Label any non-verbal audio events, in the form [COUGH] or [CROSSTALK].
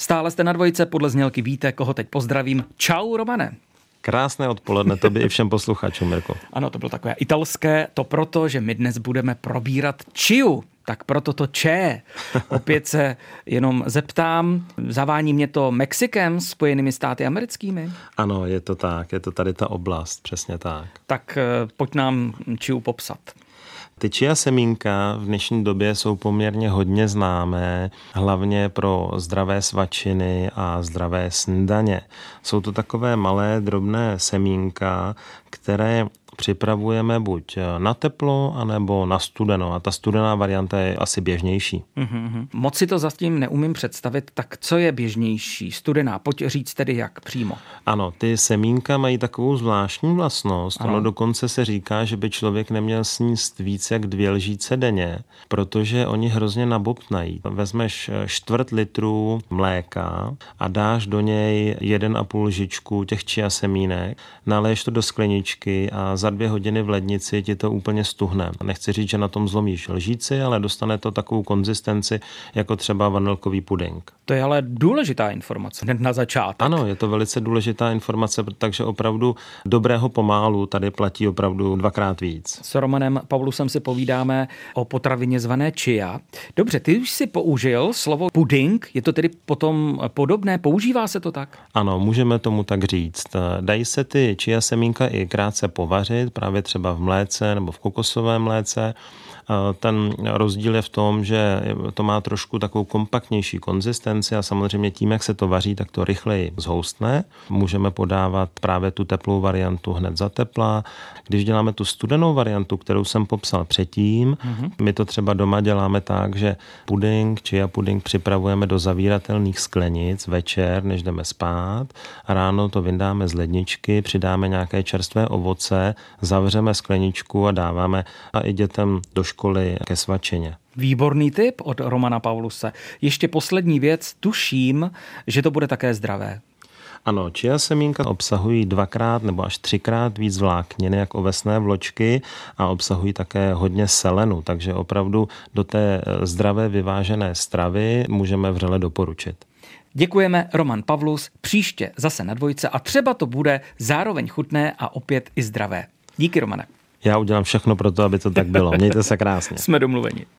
Stále jste na dvojice, podle znělky víte, koho teď pozdravím. Čau, Romane. Krásné odpoledne tobě i všem posluchačům, Mirko. [LAUGHS] Ano, to bylo takové italské, to proto, že my dnes budeme probírat čiu, tak proto to če. Opět se jenom zeptám, zavání mě to Mexikem, spojenými státy americkými? Ano, je to tak, je to tady ta oblast, přesně tak. Tak eh, pojď nám čiu popsat. Ty chia semínka v dnešní době jsou poměrně hodně známé, hlavně pro zdravé svačiny a zdravé snídaně. Jsou to takové malé drobné semínka, které připravujeme buď eh, na teplo, anebo na studeno. A ta studená varianta je asi běžnější. Mm-hmm. Moc si to zatím neumím představit, tak co je běžnější? Studená, pojď říct tedy jak přímo. Ano, ty semínka mají takovou zvláštní vlastnost. Ano. Ono dokonce se říká, že by člověk neměl sníst víc jak dvě lžíce denně, protože oni hrozně nabobtnají. Vezmeš eh, čtvrt litru mléka a dáš do něj jeden a půl lžičku těch čia semínek, naleješ to do skleničky a za za dvě hodiny v lednici ti to úplně stuhne. Nechci říct, že na tom zlomíš lžíci, ale dostane to takovou konzistenci jako třeba vanilkový puding. To je ale důležitá informace hned na začátek. Ano, je to velice důležitá informace, takže opravdu dobrého pomálu tady platí opravdu dvakrát víc. S Romanem Pavlusem si povídáme o potravině zvané chia. Dobře, ty už si použil slovo puding, je to tedy potom podobné, používá se to tak? Ano, můžeme tomu tak říct. Dají se ty chia semínka i krátce povařit, vařit, právě třeba v mléce nebo v kokosovém mléce. Ten rozdíl je v tom, že to má trošku takovou kompaktnější konzistenci a samozřejmě tím, jak se to vaří, tak to rychleji zhoustne. Můžeme podávat právě tu teplou variantu hned za tepla. Když děláme tu studenou variantu, kterou jsem popsal předtím, mm-hmm. my to třeba doma děláme tak, že puding, či a puding připravujeme do zavíratelných sklenic večer, než jdeme spát. Ráno to vyndáme z ledničky, přidáme nějaké čerstvé ovoce, zavřeme skleničku a dáváme a i dětem do školy ke svačině. Výborný tip od Romana Pauluse. Ještě poslední věc, tuším, že to bude také zdravé. Ano, chia semínka obsahují dvakrát nebo až třikrát víc vlákniny jak ovesné vločky a obsahují také hodně selenu, takže opravdu do té zdravé vyvážené stravy můžeme vřele doporučit. Děkujeme Roman Pavlus, příště zase na dvojce a třeba to bude zároveň chutné a opět i zdravé. Díky Romane. Já udělám všechno pro to, aby to tak bylo. Mějte se krásně. Jsme domluveni.